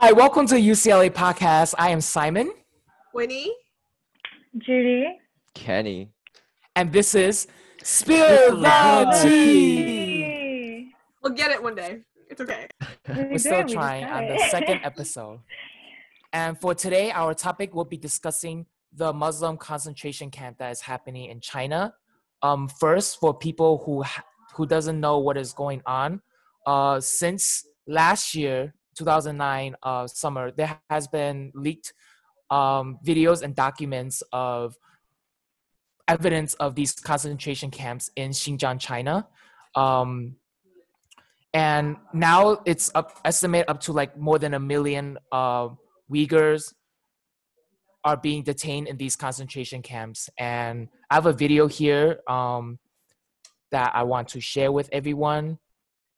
Hi, welcome to UCLA podcast. I am Simon, Winnie. Judy. Kenny. and this is Spill the Tea. We'll get it one day. It's okay. We We're did, still we trying just on the second episode. And for today, our topic will be discussing the Muslim concentration camp that is happening in China. Um, first, for people who ha- who doesn't know what is going on, uh, since last year, 2009 uh, summer, there has been leaked um, videos and documents of evidence of these concentration camps in Xinjiang, China. Um, and now it's up estimate up to like more than a million uh, Uyghurs are being detained in these concentration camps. And I have a video here um, that I want to share with everyone,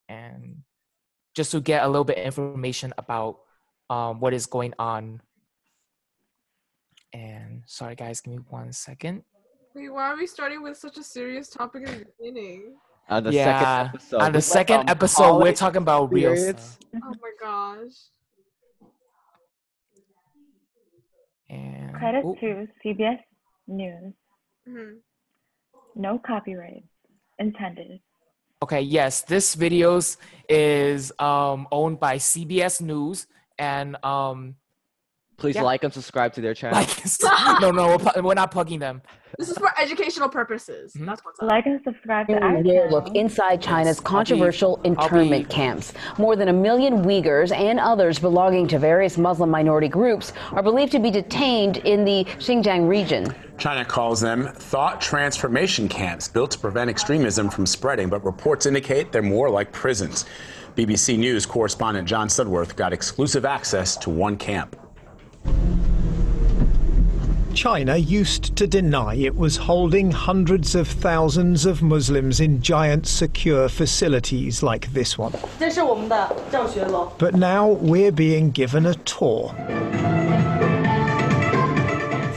and just to get a little bit information about um, what is going on. And sorry, guys, give me one second. Wait, why are we starting with such a serious topic in the beginning? On the yeah, second episode. on the It's like, second um, episode, we're talking about real spirits. stuff. Oh my gosh. And Credit ooh, to CBS News. Mhm. No copyright intended. Okay, yes, this videos is um, owned by CBS News and um, Please Yeah. like and subscribe to their channel. like no, no, we're, we're not plugging them. This is for educational purposes. Mhm. That's what's up. Like and subscribe to A our rare look inside China's I'll be- controversial be- internment camps. More than a million Uyghurs and others belonging to various Muslim minority groups are believed to be detained in the Xinjiang region. China calls them thought transformation camps built to prevent extremism from spreading, but reports indicate they're more like prisons. BBC News correspondent John Sudworth got exclusive access to one camp. China used to deny it was holding hundreds of thousands of Muslims in giant secure facilities like this one. But now we're being given a tour.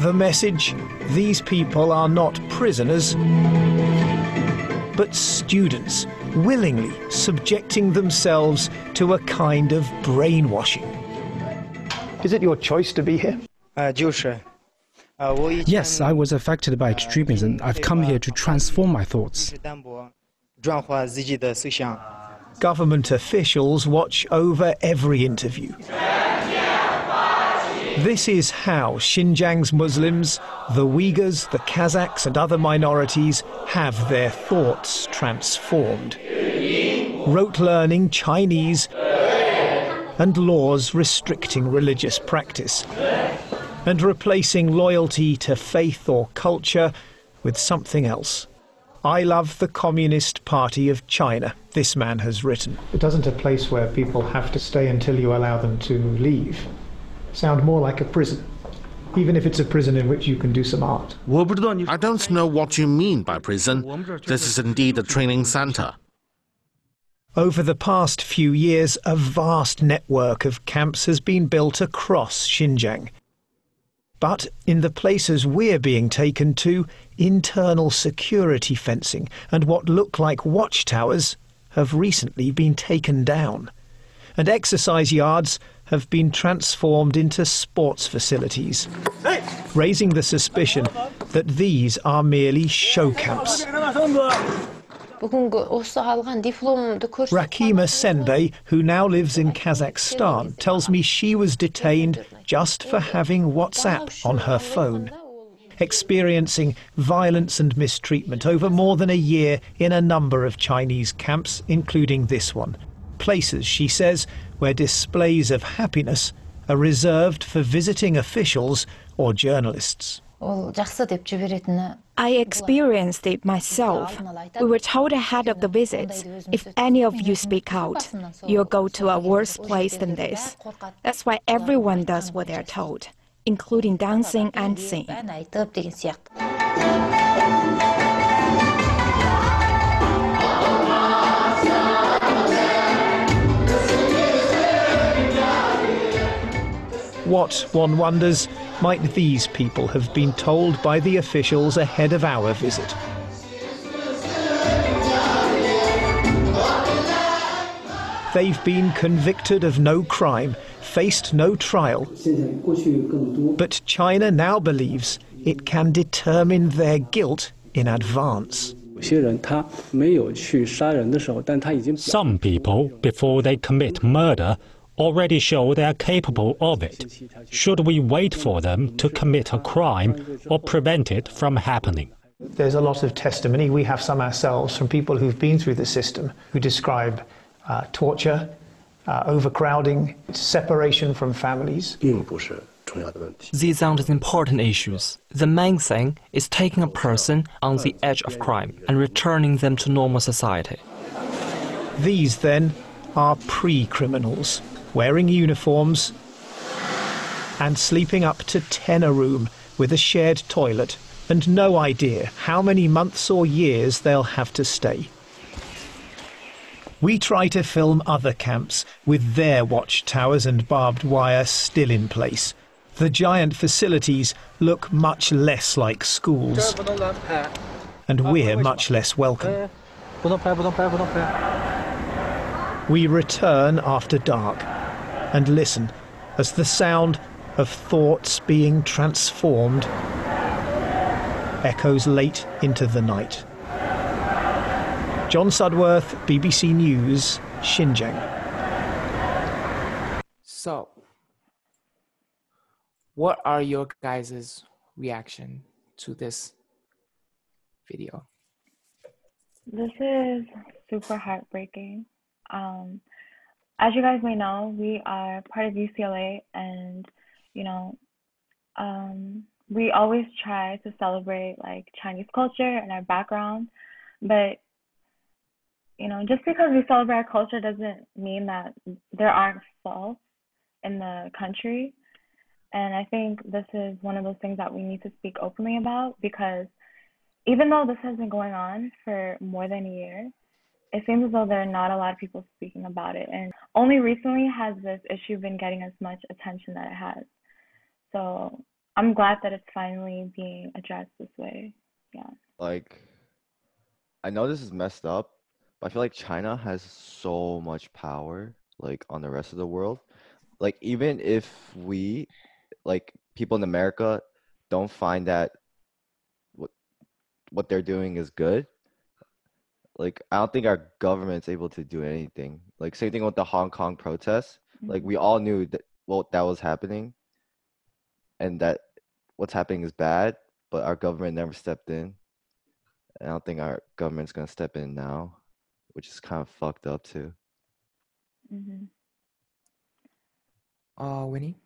The message these people are not prisoners, but students, willingly subjecting themselves to a kind of brainwashing. Is it your choice to be here? Yes, I was affected by extremism. I've come here to transform my thoughts. Government officials watch over every interview. This is how Xinjiang's Muslims, the Uyghurs, the Kazakhs, and other minorities have their thoughts transformed. Rote learning Chinese and laws restricting religious practice, and replacing loyalty to faith or culture with something else. I love the Communist Party of China, this man has written. It isn't a place where people have to stay until you allow them to leave. Sound more like a prison, even if it's a prison in which you can do some art. I don't know what you mean by prison. This is indeed a training center. Over the past few years, a vast network of camps has been built across Xinjiang. But in the places we're being taken to, internal security fencing and what look like watchtowers have recently been taken down. And exercise yards have been transformed into sports facilities, raising the suspicion that these are merely show camps. Rakima Senbei, who now lives in Kazakhstan, tells me she was detained just for having WhatsApp on her phone, experiencing violence and mistreatment over more than a year in a number of Chinese camps, including this one. Places, she says, where displays of happiness are reserved for visiting officials or journalists. I experienced it myself. We were told ahead of the visit if any of you speak out, you'll go to a worse place than this. That's why everyone does what they're told, including dancing and singing. What, one wonders, might these people have been told by the officials ahead of our visit? They've been convicted of no crime, faced no trial. But China now believes it can determine their guilt in advance. Some people, before they commit murder, already show they are capable of it. Should we wait for them to commit a crime or prevent it from happening? There's a lot of testimony. We have some ourselves from people who've been through the system who describe uh, torture, uh, overcrowding, separation from families. These aren't the important issues. The main thing is taking a person on the edge of crime and returning them to normal society. These, then, are pre criminals, wearing uniforms and sleeping up to 10 a room with a shared toilet and no idea how many months or years they'll have to stay. We try to film other camps with their watchtowers and barbed wire still in place. The giant facilities look much less like schools, and we're much less welcome. We return after dark and listen as the sound of thoughts being transformed echoes late into the night. John Sudworth, BBC News, Xinjiang. So, what are your guys' reaction to this video? This is super heartbreaking. Um, as you guys may know, we are part of UCLA, and you know, um, we always try to celebrate like Chinese culture and our background, but you know, just because we celebrate our culture doesn't mean that there aren't faults in the country. And I think this is one of those things that we need to speak openly about because even though this has been going on for more than a year, it seems as though there are not a lot of people speaking about it. And only recently has this issue been getting as much attention that it has. So I'm glad that it's finally being addressed this way. Yeah. Like, I know this is messed up, but I feel like China has so much power, like, on the rest of the world. Like, even if we, like, people in America don't find that what what they're doing is good, like, I don't think our government's able to do anything. Like, same thing with the Hong Kong protests. Like, we all knew that well that was happening, and that what's happening is bad, but our government never stepped in. And I don't think our government's gonna step in now, which is kind of fucked up too. Mm-hmm. Uh, Winnie?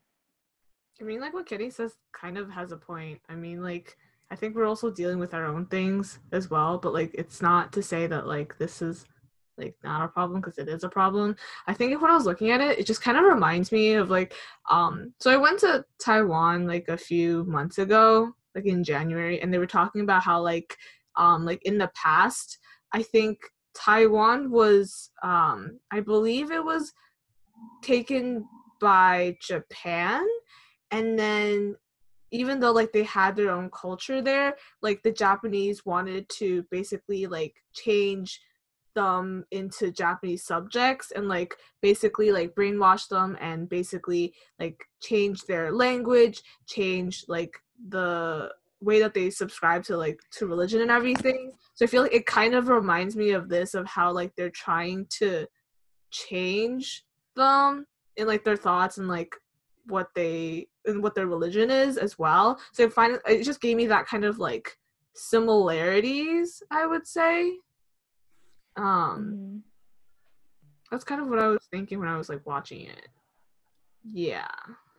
I mean, like what Kitty says kind of has a point. I mean, like, I think we're also dealing with our own things as well, but like, it's not to say that like this is like not a problem because it is a problem. I think when I was looking at it, it just kind of reminds me of like, um, so I went to Taiwan like a few months ago, like in January, and they were talking about how like, um, like in the past, I think Taiwan was, um, I believe it was taken by Japan and then even though like they had their own culture there like the japanese wanted to basically like change them into japanese subjects and like basically like brainwash them and basically like change their language change like the way that they subscribe to like to religion and everything. So i feel like it kind of reminds me of this of how like they're trying to change them in like their thoughts and like what they and what their religion is as well. So I find it just gave me that kind of like similarities, I would say. Um that's kind of what I was thinking when I was like watching it. Yeah.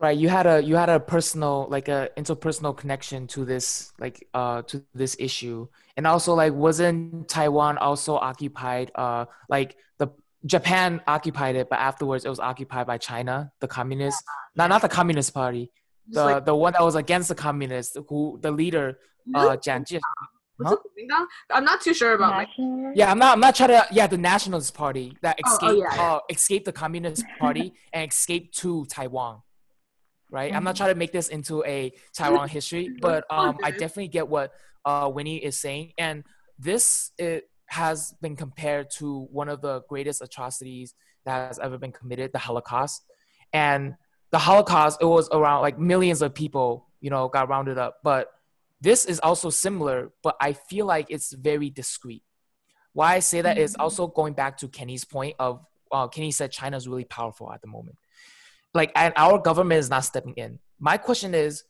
Right, you had a you had a personal like a interpersonal connection to this like uh to this issue, and also like wasn't Taiwan also occupied uh like the Japan occupied it, but afterwards it was occupied by China, the communist, not not the communist party, the like- the one that was against the communists, who the leader, uh, Jiang Jie. What's it called now? I'm not too sure about like Yeah, I'm not. I'm not trying to. Yeah, the Nationalist Party that Oh, oh, escaped, yeah, yeah. Uh, escaped the Communist Party and escaped to Taiwan. Right. I'm not Mm-hmm. trying to make this into a Taiwan history, but um, I definitely get what uh, Winnie is saying, and this it has been compared to one of the greatest atrocities that has ever been committed, the Holocaust, and the Holocaust, it was around like millions of people, you know, got rounded up. But this is also similar, but I feel like it's very discreet. Why I say that mm-hmm. is also going back to Kenny's point of uh, Kenny said China is really powerful at the moment. Like, and our government is not stepping in. My question is,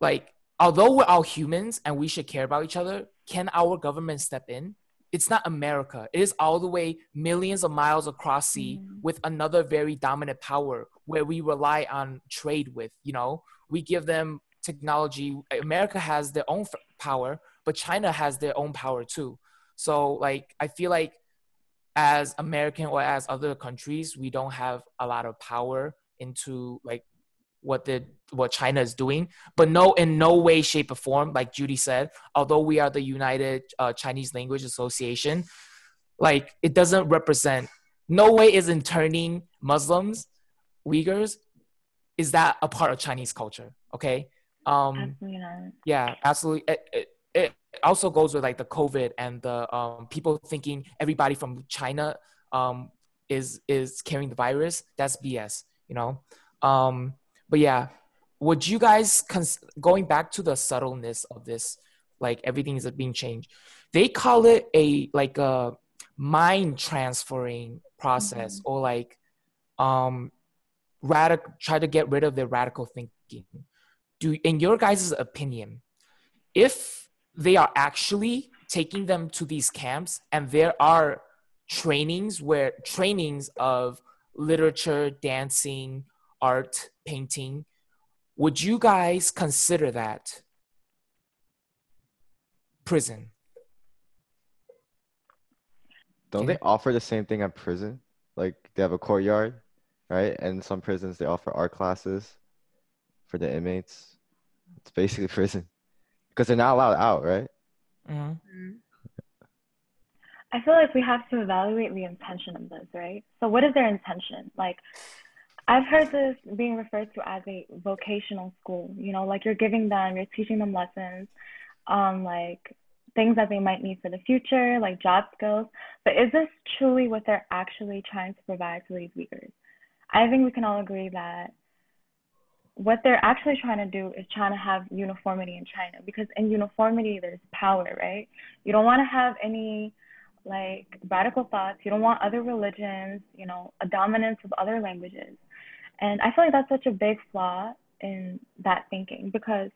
like, although we're all humans and we should care about each other, can our government step in? It's not America. It is all the way millions of miles across sea mm. with another very dominant power where we rely on trade with. You know, we give them technology. America has their own f- power, but China has their own power too. So, like, I feel like as American or as other countries, we don't have a lot of power into like what the what China is doing, but no, in no way, shape, or form, like Judy said, although we are the United uh, Chinese Language Association, like it doesn't represent. No way is interning Muslims, Uyghurs, is that a part of Chinese culture? Okay. Um, yeah, absolutely. It, it, it also goes with like the COVID and the um, people thinking everybody from China um, is is carrying the virus. That's BS. You know. Um, but yeah, would you guys cons- going back to the subtleness of this, like everything is being changed? They call it a like a mind transferring process mm-hmm. or like um radical try to get rid of the radical thinking. Do in your guys' opinion, if they are actually taking them to these camps and there are trainings where trainings of literature, dancing, art, painting. Would you guys consider that prison? Don't they offer the same thing at prison? Like they have a courtyard, right? And some prisons they offer art classes for the inmates. It's basically prison because they're not allowed out, right? Mm-hmm. I feel like we have to evaluate the intention of this, right? So, what is their intention? Like, I've heard this being referred to as a vocational school. You know, like you're giving them, you're teaching them lessons on like things that they might need for the future, like job skills. But is this truly what they're actually trying to provide to these Uyghurs? I think we can all agree that what they're actually trying to do is trying to have uniformity in China because in uniformity there's power, right? You don't want to have any like radical thoughts. You don't want other religions, you know, a dominance of other languages. And I feel like that's such a big flaw in that thinking because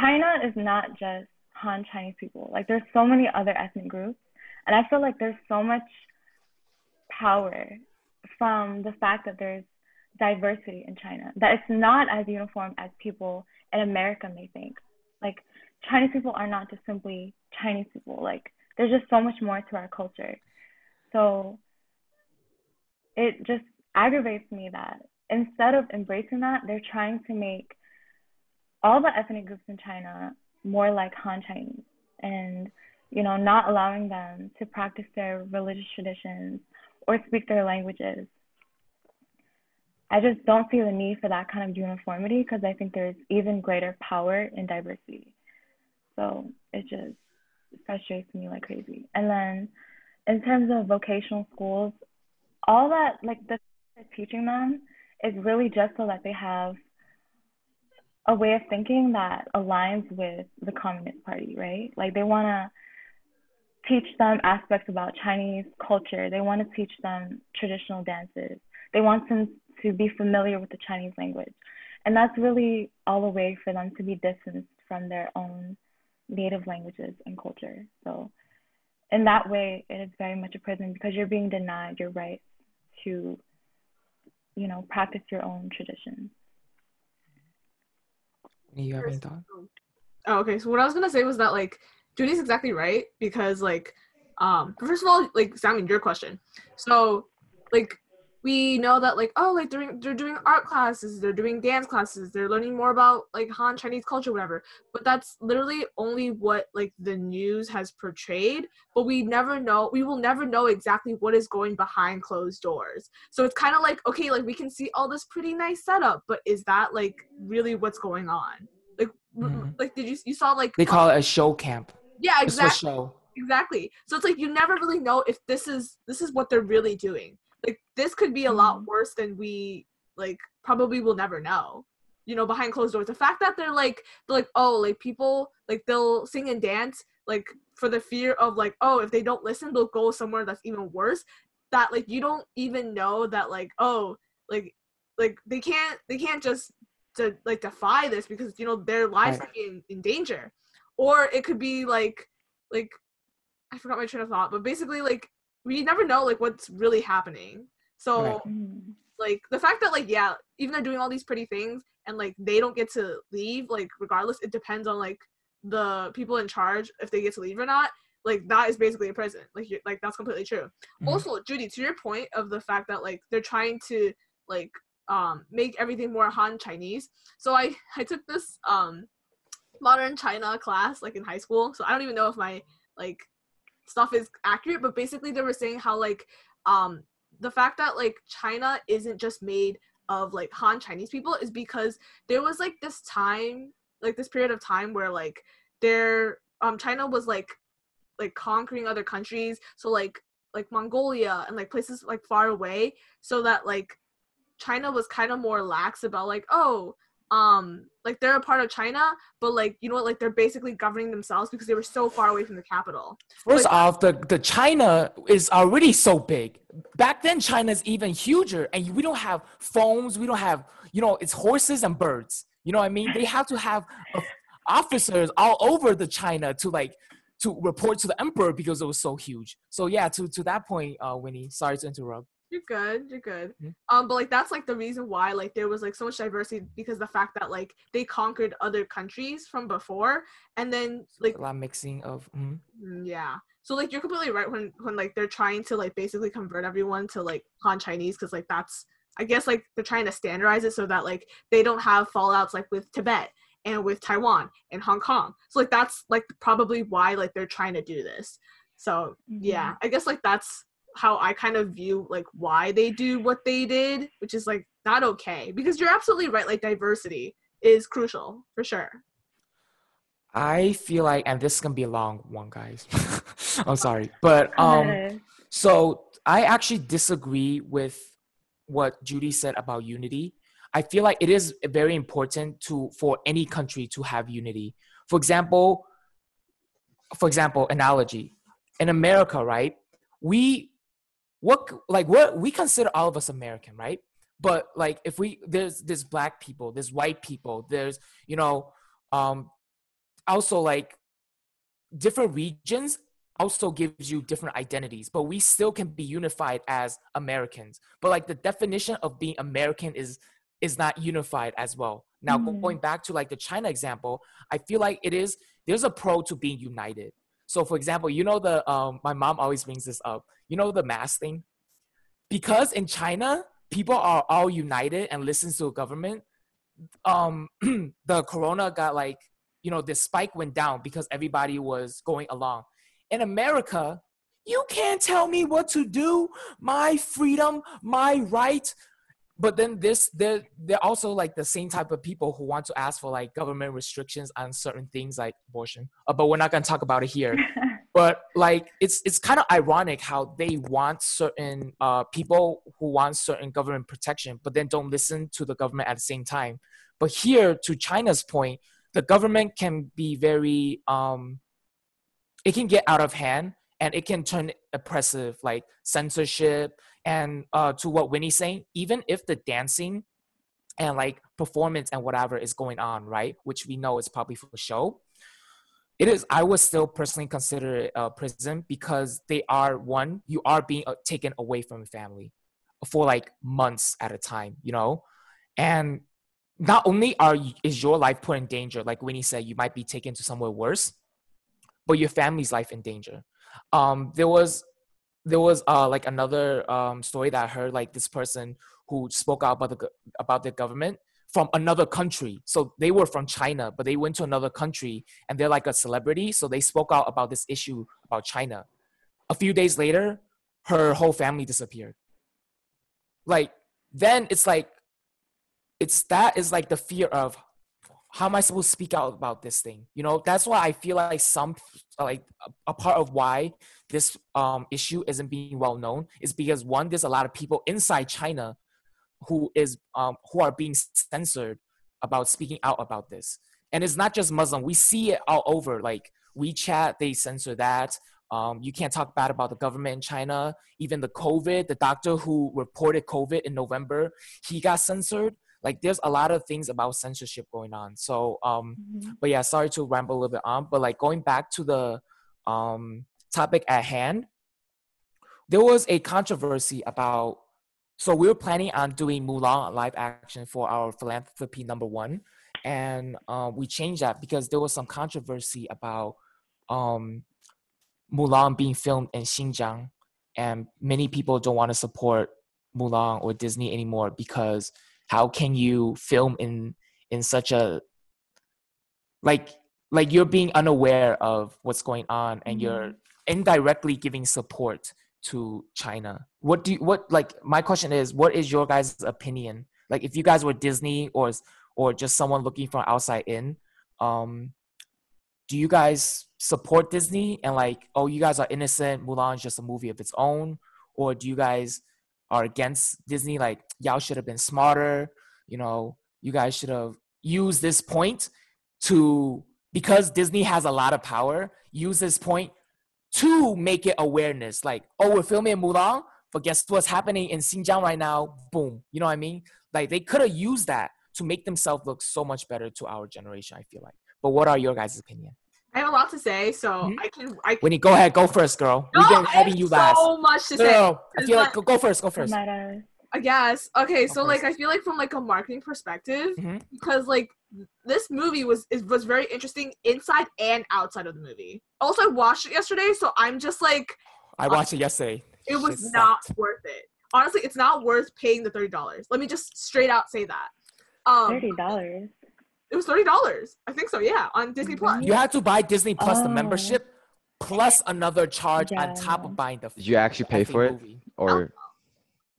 China is not just Han Chinese people. Like there's so many other ethnic groups. And I feel like there's so much power from the fact that there's diversity in China, that it's not as uniform as people in America may think. Like Chinese people are not just simply Chinese people. Like there's just so much more to our culture. So it just aggravates me that instead of embracing that, they're trying to make all the ethnic groups in China more like Han Chinese and you know not allowing them to practice their religious traditions or speak their languages. I just don't see the need for that kind of uniformity because I think there's even greater power in diversity. So it just frustrates me like crazy. And then in terms of vocational schools, all that like the teaching them is really just so that they have a way of thinking that aligns with the Communist Party, right? Like they want to teach them aspects about Chinese culture. They want to teach them traditional dances. They want them to be familiar with the Chinese language. And that's really all a way for them to be distanced from their own native languages and culture. So in that way, it is very much a prison because you're being denied your right to you know, practice your own traditions. You have any thoughts? Oh, okay. So what I was gonna say was that like Judy's exactly right because like um first of all like Sammy your question. So like we know that like oh like they're, they're doing art classes they're doing dance classes they're learning more about like han chinese culture whatever. But that's literally only what like the news has portrayed. But we never know we will never know exactly what is going behind closed doors. So it's kind of like okay like we can see all this pretty nice setup but is that like really what's going on? Like mm-hmm. like did you you saw like they call it a show camp. Yeah exactly exactly. So it's like you never really know if this is this is what they're really doing like this could be a lot mm-hmm. worse than we like probably will never know you know behind closed doors the fact that they're like they're like oh like people like they'll sing and dance like for the fear of like oh if they don't listen they'll go somewhere that's even worse that like you don't even know that like oh like like they can't they can't just to like defy this because you know their lives Right. in, in danger or it could be like like i forgot my train of thought but basically like we never know like what's really happening. So Right. like the fact that like yeah even they're doing all these pretty things and like they don't get to leave like regardless it depends on like the people in charge if they get to leave or not. Like that is basically a prison. Like you like that's completely true. Mhm. also judy to your point of the fact that like they're trying to like um make everything more han chinese. So i i took this um modern china class like in high school. So i don't even know if my like stuff is accurate but basically they were saying how like um the fact that like china isn't just made of like han chinese people is because there was like this time like this period of time where like there um china was like like conquering other countries. So like like mongolia and like places like far away so that like china was kind of more lax about like oh um like they're a part of china but like you know what like they're basically governing themselves because they were so far away from the capital First Like, off, the, the China is already so big. Back then, China's even huger, and we don't have phones. We don't have, you know, it's horses and birds. You know what I mean? They have to have uh, officers all over the China to like to report to the emperor because it was so huge. So yeah, to to that point, uh, Winnie. Sorry to interrupt. You're good. You're good. Mhm. Um, but like that's like the reason why like there was like so much diversity because the fact that like they conquered other countries from before, and then like A lot of mixing of. mhm. mm, yeah. So like you're completely right when when like they're trying to like basically convert everyone to like Han Chinese because like that's I guess like they're trying to standardize it so that like they don't have fallouts like with Tibet and with Taiwan and Hong Kong. So like that's like probably why like they're trying to do this. So yeah, I guess like that's how I kind of view like why they do what they did, which is like not okay because you're absolutely right. Like diversity is crucial for sure. I feel like, and this is gonna be a long one, guys. I'm sorry, but um, so I actually disagree with what Judy said about unity. I feel like it is very important to for any country to have unity. For example, for example, analogy in America, right? We what like what we consider all of us American, right? But like if we there's there's black people, there's white people, there's you know um also like different regions also gives you different identities but we still can be unified as americans but like the definition of being american is is not unified as well now Mhm. going back to like the china example i feel like it is there's a pro to being united so for example you know the um my mom always brings this up you know the mask thing? Because in china people are all united and listens to government um the corona got like you know the spike went down because everybody was going along. In america you can't tell me what to do my freedom my right. But then this they're, they're also like the same type of people who want to ask for like government restrictions on certain things like abortion. Uh, but we're not going to talk about it here but like it's it's kind of ironic how they want certain uh, people who want certain government protection but then don't listen to the government at the same time. But here to china's point the government can be very um it can get out of hand and it can turn oppressive like censorship and uh to what winnie's saying even if the dancing and like performance and whatever is going on right? Which we know is probably for show it is i would still personally consider a prison because they are one you are being uh, taken away from your family for like months at a time you know? And not only are you, is your life put in danger like winnie said you might be taken to somewhere worse but your family's life in danger. Um there was there was uh like another um story that i heard like this person who spoke out about the about the government from another country. So they were from china but they went to another country and they're like a celebrity. So they spoke out about this issue about china. A few days later her whole family disappeared. Like then it's like it's that is like the fear of how am I supposed to speak out about this thing? You know, that's why I feel like some like a, part of why this um issue isn't being well known is because one, there's a lot of people inside China who is um, who are being censored about speaking out about this. And it's not just Muslim. We see it all over. Like WeChat, they censor that. Um, you can't talk bad about the government in China. Even the COVID, the doctor who reported COVID in November, he got censored. Like there's a lot of things about censorship going on. So, um, Mm-hmm. but yeah, sorry to ramble a little bit on. But like going back to the um, topic at hand, there was a controversy about. So we were planning on doing Mulan live action for our philanthropy number one, and uh, we changed that because there was some controversy about um, Mulan being filmed in Xinjiang, and many people don't want to support Mulan or Disney anymore because how can you film in in such a like like you're being unaware of what's going on and you're indirectly giving support to China. What do you, what like my question is what is your guys' opinion? Like if you guys were Disney or or just someone looking from outside in, um do you guys support Disney and like oh you guys are innocent, Mulan's just a movie of its own or do you guys are against Disney like y'all should have been smarter, you know, you guys should have used this point to because Disney has a lot of power, use this point to make it awareness. Like, oh, we're filming in Mulan, but guess what's happening in Xinjiang right now? Boom. You know what I mean? Like they could have used that to make themselves look so much better to our generation, I feel like. But what are your guys' opinion? I have a lot to say, so I can. I can Winnie, go ahead, go first, girl. We've No, been I having have you last. so much to No, say. no, no. I feel like not- go, go first, go first. I guess. Okay, so like. I feel like from like a marketing perspective, Mm-hmm. because like this movie was is, was very interesting inside and outside of the movie. Also, I watched it yesterday, so I'm just like I watched it yesterday. it was Shit not worth it. Honestly, it's not worth paying the thirty dollars. Let me just straight out say that. Um, Thirty dollars. It was thirty dollars. I think so. Yeah, on Disney Plus. You had to buy Disney Plus the Oh. membership plus another charge Yeah, on top of buying the Did you actually pay for it, movie. or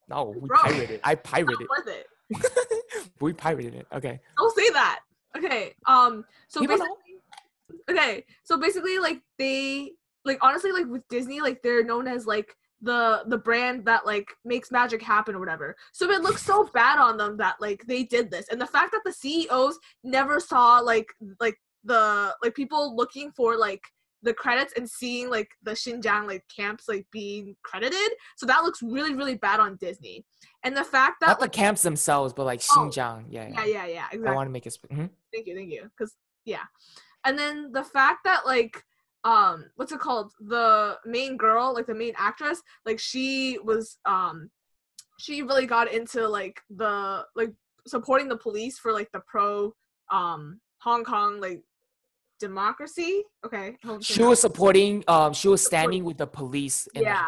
No, we Bro, pirated. I pirated. Not worth it. we pirated it. Okay. Don't say that. Okay. Um. So People basically, okay. So basically, like they like honestly like with Disney, like they're known as like the the brand that like makes magic happen or whatever. So it looks so bad on them that like they did this, and the fact that the CEOs never saw like like the like people looking for like the credits and seeing like the Xinjiang like camps like being credited. So that looks really really bad on Disney. And the fact that Not the like, camps themselves, but like Oh, Xinjiang. Yeah, yeah yeah yeah I exactly. want to make it. Sp- mhm. Thank you, thank you. Cause yeah. And then the fact that like um what's it called? The main girl, like the main actress, like she was um she really got into like the like supporting the police for like the pro um Hong Kong like democracy. Okay. I hope I'm saying She was supporting. Um, she was standing with the police. In the- Yeah.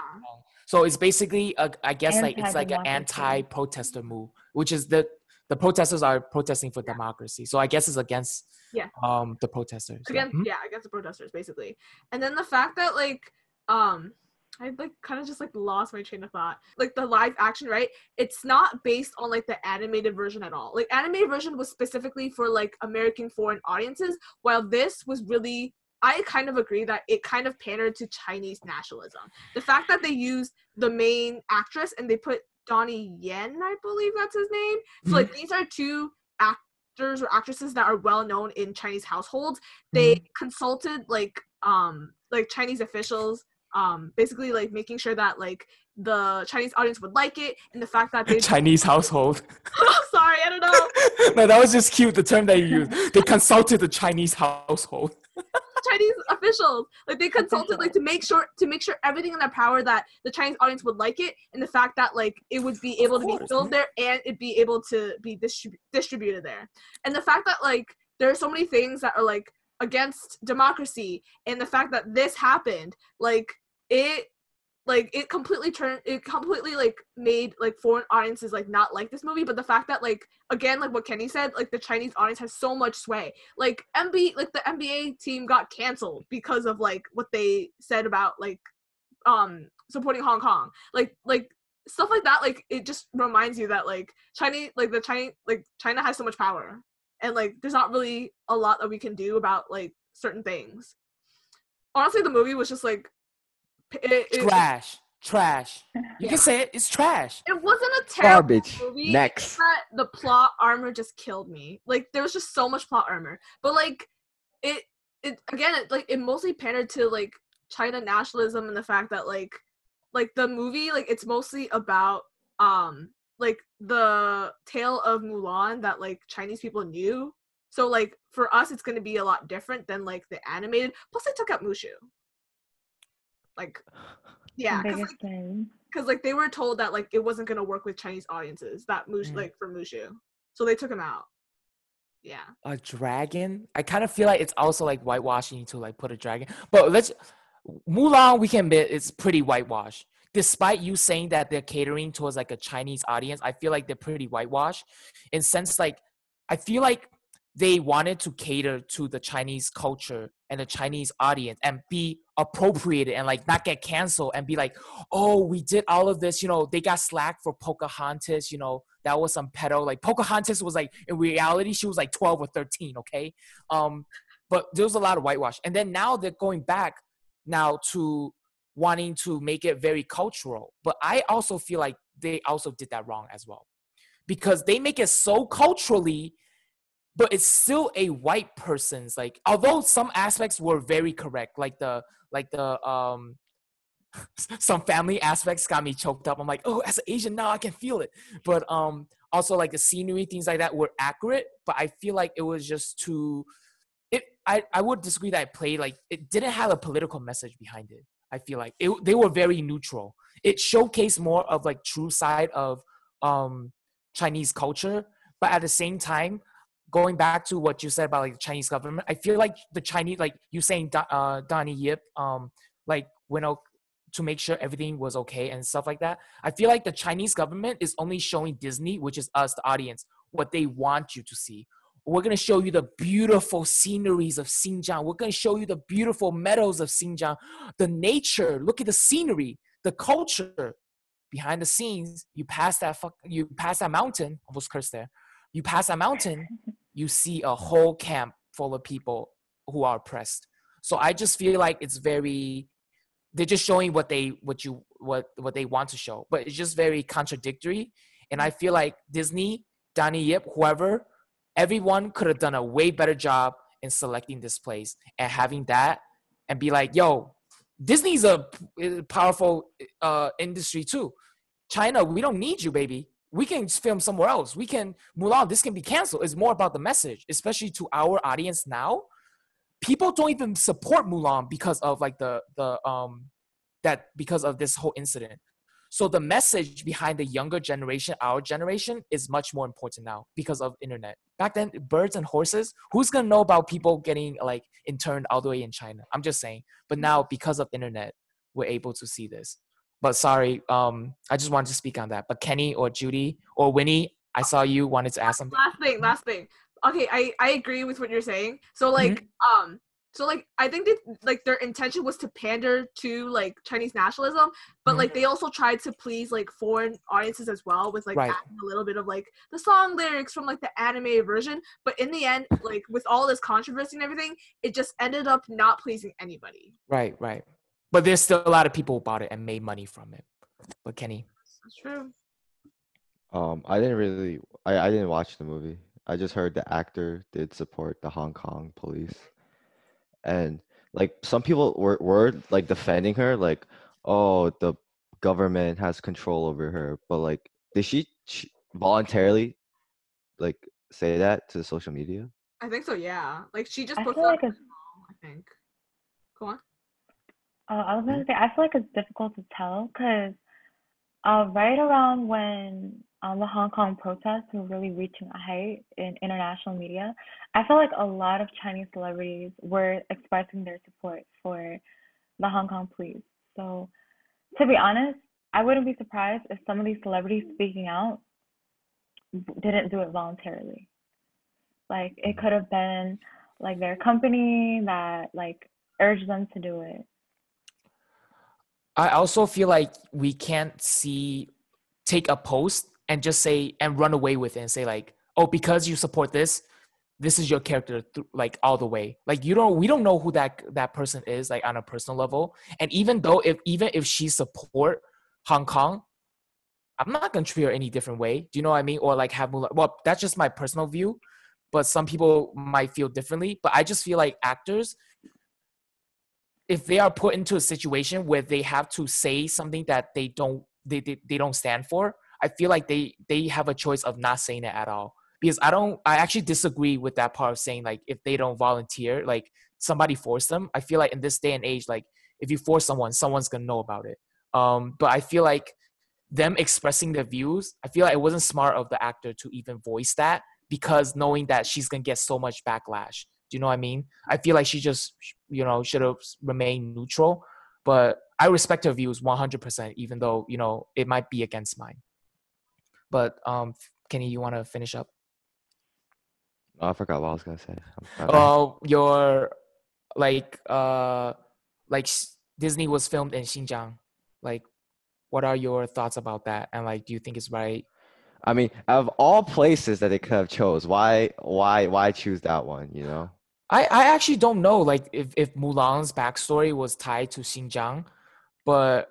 so it's basically, a, I guess, like it's like an Anti-democracy. anti-protester move, which is the the protesters are protesting for democracy. So I guess it's against Yeah. um the protesters. yeah. against Mhm. yeah against the protesters basically and then the fact that like um i like kind of just like lost my train of thought like the live action right it's not based on like the animated version at all like animated version was specifically for like american foreign audiences while this was really I kind of agree that it kind of pandered to Chinese nationalism. The fact that they used the main actress and they put Donnie Yen, I believe that's his name. So like these are two actors or actresses that are well known in Chinese households. They consulted like um like Chinese officials um basically like making sure that like the Chinese audience would like it and the fact that they Chinese household. sorry, I don't know. no, that was just cute. The term that you used. They consulted the Chinese household. Chinese officials. Like they consulted like to make sure to make sure everything in their power that the Chinese audience would like it, and the fact that like it would be able to be filmed there and it be able to be distrib- distributed there, and the fact that like there are so many things that are like against democracy, and the fact that this happened, like it like it completely turned it completely like made like foreign audiences like not like this movie but the fact that like again like what kenny said like the chinese audience has so much sway. Like mb like the nba team got canceled because of like what they said about like um supporting hong kong. Like like stuff like that like it just reminds you that like chinese like the china like china has so much power and like there's not really a lot that we can do about like certain things honestly the movie was just like it, it- Trash. trash. You can say it. It's trash. It wasn't a terrible Garbage. movie. Next. It's the plot armor just killed me. Like there was just so much plot armor, but like it, it again, it, like it mostly pandered to like China nationalism and the fact that like, like the movie, like it's mostly about um like the tale of Mulan that like Chinese people knew. So like for us, it's gonna be a lot different than like the animated. Plus, they took out Mushu. Like, yeah, because biggest thing. because like they were told that like it wasn't gonna work with Chinese audiences that Mush Mm. like for Mushu, so they took him out. Yeah, a dragon. I kind of feel like it's also like whitewashing to like put a dragon. But let's Mulan. We can admit it's pretty whitewashed. Despite you saying that they're catering towards like a Chinese audience, I feel like they're pretty whitewashed. In sense, like I feel like they wanted to cater to the Chinese culture and the Chinese audience and be appropriated and like not get canceled and be like, oh, we did all of this. You know, they got slack for Pocahontas. You know, that was some pedo. Like Pocahontas was like in reality, she was like 12 or 13. Okay. Um, but there was a lot of whitewash. And then now they're going back now to wanting to make it very cultural. But I also feel like they also did that wrong as well. Because they make it so culturally but it's still a white person's like although some aspects were very correct like the like the um some family aspects got me choked up i'm like oh as an asian now i can feel it but um also like the scenery things like that were accurate but i feel like it was just too it i i would disagree that it played like it didn't have a political message behind it i feel like it, they were very neutral it showcased more of like true side of um chinese culture but at the same time going back to what you said about like the Chinese government, I feel like the Chinese, like you saying, uh, Donnie Yip, um, like went out to make sure everything was okay and stuff like that. I feel like the Chinese government is only showing Disney, which is us, the audience, what they want you to see. We're gonna show you the beautiful sceneries of Xinjiang. We're gonna show you the beautiful meadows of Xinjiang, the nature. Look at the scenery, the culture behind the scenes. You pass that fuck, you pass that mountain. Almost cursed there. You pass that mountain, you see a whole camp full of people who are oppressed. So I just feel like it's very they're just showing what they what you what what they want to show, but it's just very contradictory. And I feel like Disney, Donnie Yip, whoever, everyone could have done a way better job in selecting this place and having that and be like, yo, Disney's a powerful uh, industry too. China, we don't need you, baby. We can film somewhere else. We can Mulan. This can be canceled. It's more about the message, especially to our audience now. People don't even support Mulan because of like the the um that because of this whole incident. So the message behind the younger generation, our generation, is much more important now because of internet. Back then, birds and horses. Who's gonna know about people getting like interned all the way in China? I'm just saying. But now, because of internet, we're able to see this. But sorry, um, I just wanted to speak on that. But Kenny or Judy or Winnie, I saw you wanted to ask something. last thing, last thing. Okay, I I agree with what you're saying. So like um so like I think that like their intention was to pander to like Chinese nationalism, but like they also tried to please like foreign audiences as well with like Right. adding a little bit of like the song lyrics from like the anime version. But in the end, like with all this controversy and everything, it just ended up not pleasing anybody. Right, right. But there's still a lot of people who bought it and made money from it. But Kenny, That's true. Um, I didn't really, I, I didn't watch the movie. I just heard the actor did support the Hong Kong police, and like some people were were like defending her, like, oh, the government has control over her, but like, did she ch- voluntarily like say that to social media? I think so. Yeah. Like she just I posted. feel like on it's, I think. Go on. uh, I was gonna say, I feel like it's difficult to tell because uh, right around when um, the Hong Kong protests were really reaching a height in international media, I felt like a lot of Chinese celebrities were expressing their support for the Hong Kong police. So, to be honest, I wouldn't be surprised if some of these celebrities speaking out didn't do it voluntarily. Like it could have been like their company that like urged them to do it. I also feel like we can't see take a post and just say and run away with it and say like, oh, because you support this, this is your character th- like all the way. Like you don't we don't know who that that person is like on a personal level. And even though if even if she support Hong Kong, I'm not gonna treat her any different way. Do you know what I mean? Or like have Mulan. Well, that's just my personal view, but some people might feel differently. But I just feel like actors, if they are put into a situation where they have to say something that they don't they, they, they don't stand for, I feel like they they have a choice of not saying it at all. Because I don't I actually disagree with that part of saying like if they don't volunteer, like somebody force them. I feel like in this day and age, like if you force someone, someone's gonna know about it. Um, but I feel like them expressing their views, I feel like it wasn't smart of the actor to even voice that because knowing that she's gonna get so much backlash. Do you know what I mean? I feel like she just, you know, should have remained neutral. But I respect her views 100%, even though, you know, it might be against mine. But um, Kenny, you want to finish up? Oh, I forgot what I was gonna say. Oh, uh, your like uh, like Disney was filmed in Xinjiang. Like, what are your thoughts about that? And like, do you think it's right? I mean, out of all places that they could have chose, why, why, why choose that one? You know. I, I actually don't know like if, if Mulan's backstory was tied to Xinjiang, but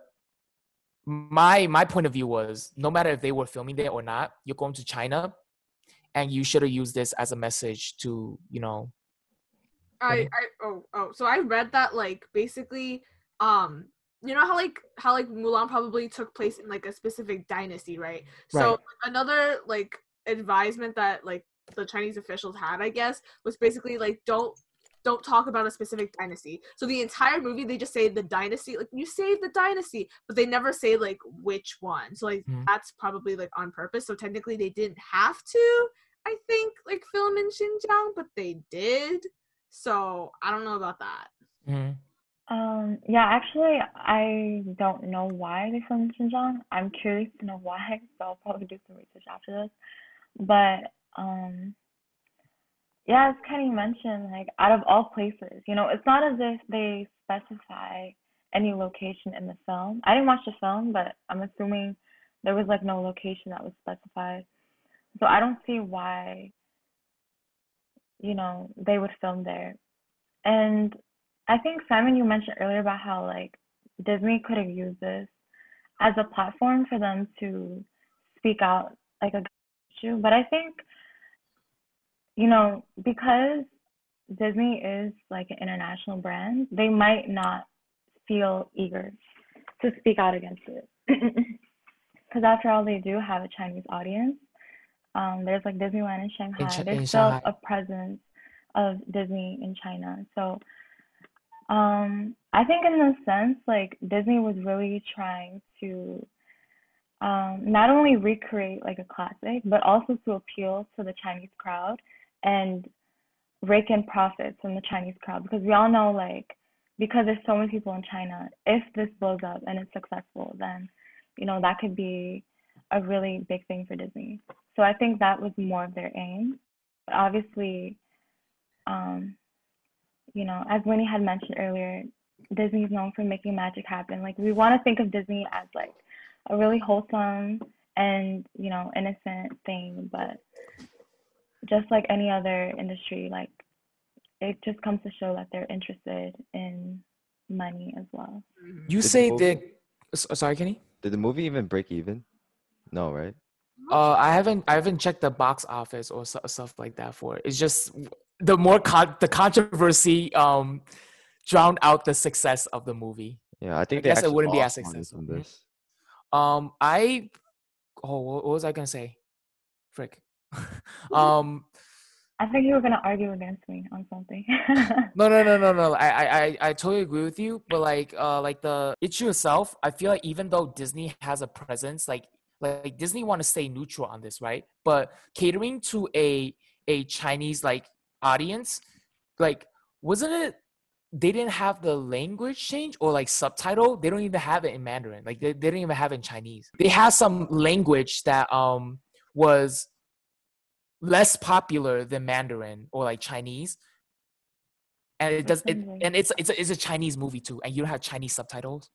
my my point of view was no matter if they were filming there or not, you're going to China and you should have used this as a message to, you know. I, I oh oh so I read that like basically um you know how like how like Mulan probably took place in like a specific dynasty, right? right. So another like advisement that like the Chinese officials had, I guess, was basically like don't don't talk about a specific dynasty. So the entire movie they just say the dynasty, like you save the dynasty, but they never say like which one. So like mm-hmm. that's probably like on purpose. So technically they didn't have to, I think, like film in Xinjiang, but they did. So I don't know about that. Mm-hmm. Um, yeah, actually, I don't know why they filmed in Xinjiang. I'm curious to know why, so I'll probably do some research after this. But um, yeah, as Kenny mentioned, like out of all places, you know, it's not as if they specify any location in the film. I didn't watch the film, but I'm assuming there was like no location that was specified. So I don't see why, you know, they would film there. And I think Simon, you mentioned earlier about how like Disney could have used this as a platform for them to speak out like a issue. But I think you know, because Disney is like an international brand, they might not feel eager to speak out against it. Because after all, they do have a Chinese audience. Um, there's like Disneyland in Shanghai. In Ch- there's in still Shanghai. a presence of Disney in China. So um, I think in a sense, like Disney was really trying to um, not only recreate like a classic, but also to appeal to the Chinese crowd and rake in profits from the Chinese crowd because we all know like because there's so many people in China, if this blows up and it's successful, then you know that could be a really big thing for Disney. So I think that was more of their aim. But obviously, um, you know, as Winnie had mentioned earlier, Disney is known for making magic happen. Like we want to think of Disney as like a really wholesome and you know innocent thing, but just like any other industry, like it just comes to show that they're interested in money as well. Mm-hmm. You Did say the that sorry, Kenny? Did the movie even break even? No, right? Uh, I haven't I haven't checked the box office or stuff like that for it. It's just the more con- the controversy um drowned out the success of the movie. Yeah, I think I guess it wouldn't be as successful. This. Um, I oh, what was I gonna say? Frick. um I think you were gonna argue against me on something. no, no, no, no, no. I, I, I totally agree with you. But like, uh, like the issue itself, I feel like even though Disney has a presence, like, like Disney want to stay neutral on this, right? But catering to a a Chinese like audience, like, wasn't it? They didn't have the language change or like subtitle. They don't even have it in Mandarin. Like, they, they didn't even have it in Chinese. They have some language that um was less popular than Mandarin or like Chinese. And it does it, and it's it's a, it's a Chinese movie too, and you don't have Chinese subtitles.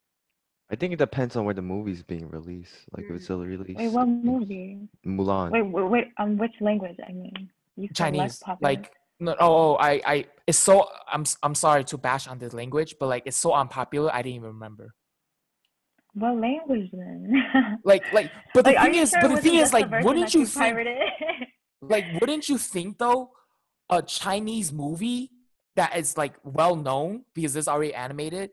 I think it depends on where the movie's being released. Like if it's still released. Wait, what movie? Mulan. Wait, wait, wait um, which language? I mean, you Chinese. Like no, oh, oh, I, I, it's so. I'm, I'm sorry to bash on this language, but like it's so unpopular. I didn't even remember. What language then? like like but the Like, thing is sure but the thing is like version wouldn't you you think pirated? like wouldn't you think though a chinese movie that is like well known because it's already animated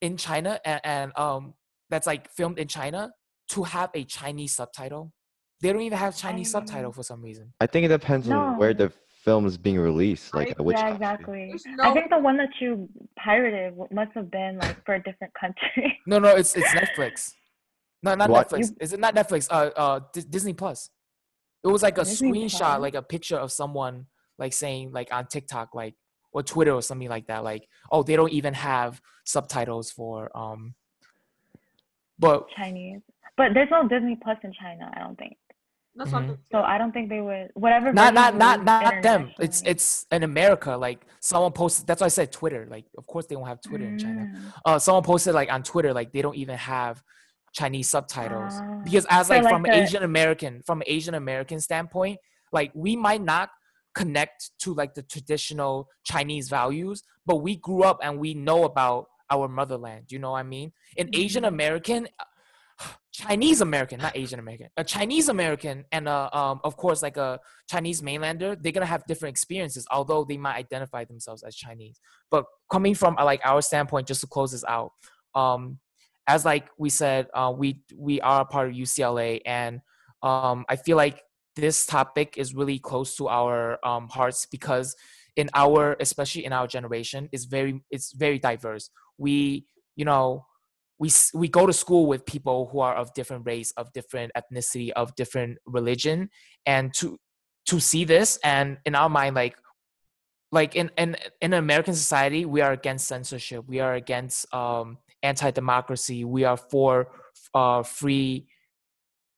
in china and, and um that's like filmed in china to have a chinese subtitle? They don't even have chinese subtitle for some reason. I think it depends on where the film is being released, like at which yeah, exactly. There's I think the one that you pirated must have been like for a different country. no no it's it's netflix. No not What? netflix. Is it not netflix? Uh uh Dis- disney plus it was like a screenshot Plus? like a picture of someone like saying like on tiktok like or twitter or something like that like oh they don't even have subtitles for um but Chinese, but there's no Disney Plus in China. I don't think. That's Mhm. So I don't think they would. Whatever. not version not not not them it's it's in america like someone posted that's why i said twitter like of course they don't have twitter in china Mm. uh someone posted like on twitter like they don't even have chinese subtitles Ah. because as like, like from the- asian american from asian american standpoint like we might not connect to like the traditional chinese values but we grew up and we know about our motherland you know what i mean an asian Mm-hmm. american Chinese American, not Asian American, a Chinese American, and uh, um, of course, like a Chinese mainlander, they're gonna have different experiences, although they might identify themselves as Chinese. But coming from uh, like our standpoint, just to close this out, um, as like we said, uh, we we are a part of UCLA, and um, I feel like this topic is really close to our um, hearts because in our, especially in our generation, is very it's very diverse. We, you know, we we go to school with people who are of different race of different ethnicity of different religion and to to see this and in our mind like like in in in american society we are against censorship we are against um anti-democracy. We are for uh free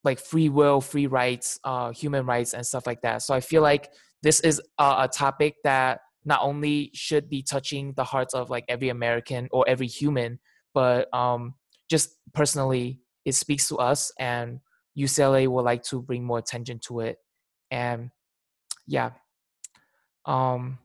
like free will free rights uh human rights and stuff like that. So i feel like this is a, a topic that not only should be touching the hearts of like every american or every human but um just personally it speaks to us and ucla would like to bring more attention to it. And yeah. Um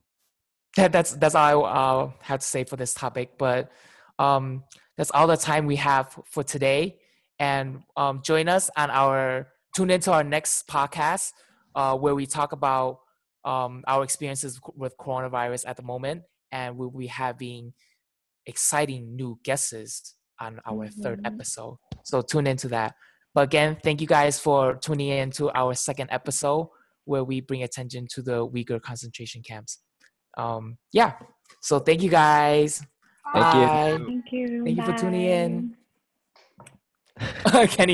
that, that's that's all i uh, have to say for this topic but um that's all the time we have for today and um join us on our tune into our next podcast uh where we talk about um our experiences with coronavirus at the moment and we'll be having exciting new guests on our third Mhm. episode so tune into that but again thank you guys for tuning in to our second episode where we bring attention to the Uyghur concentration camps. Um, yeah. So thank you guys. Thank you. Thank you. Thank you for tuning in. Kenny.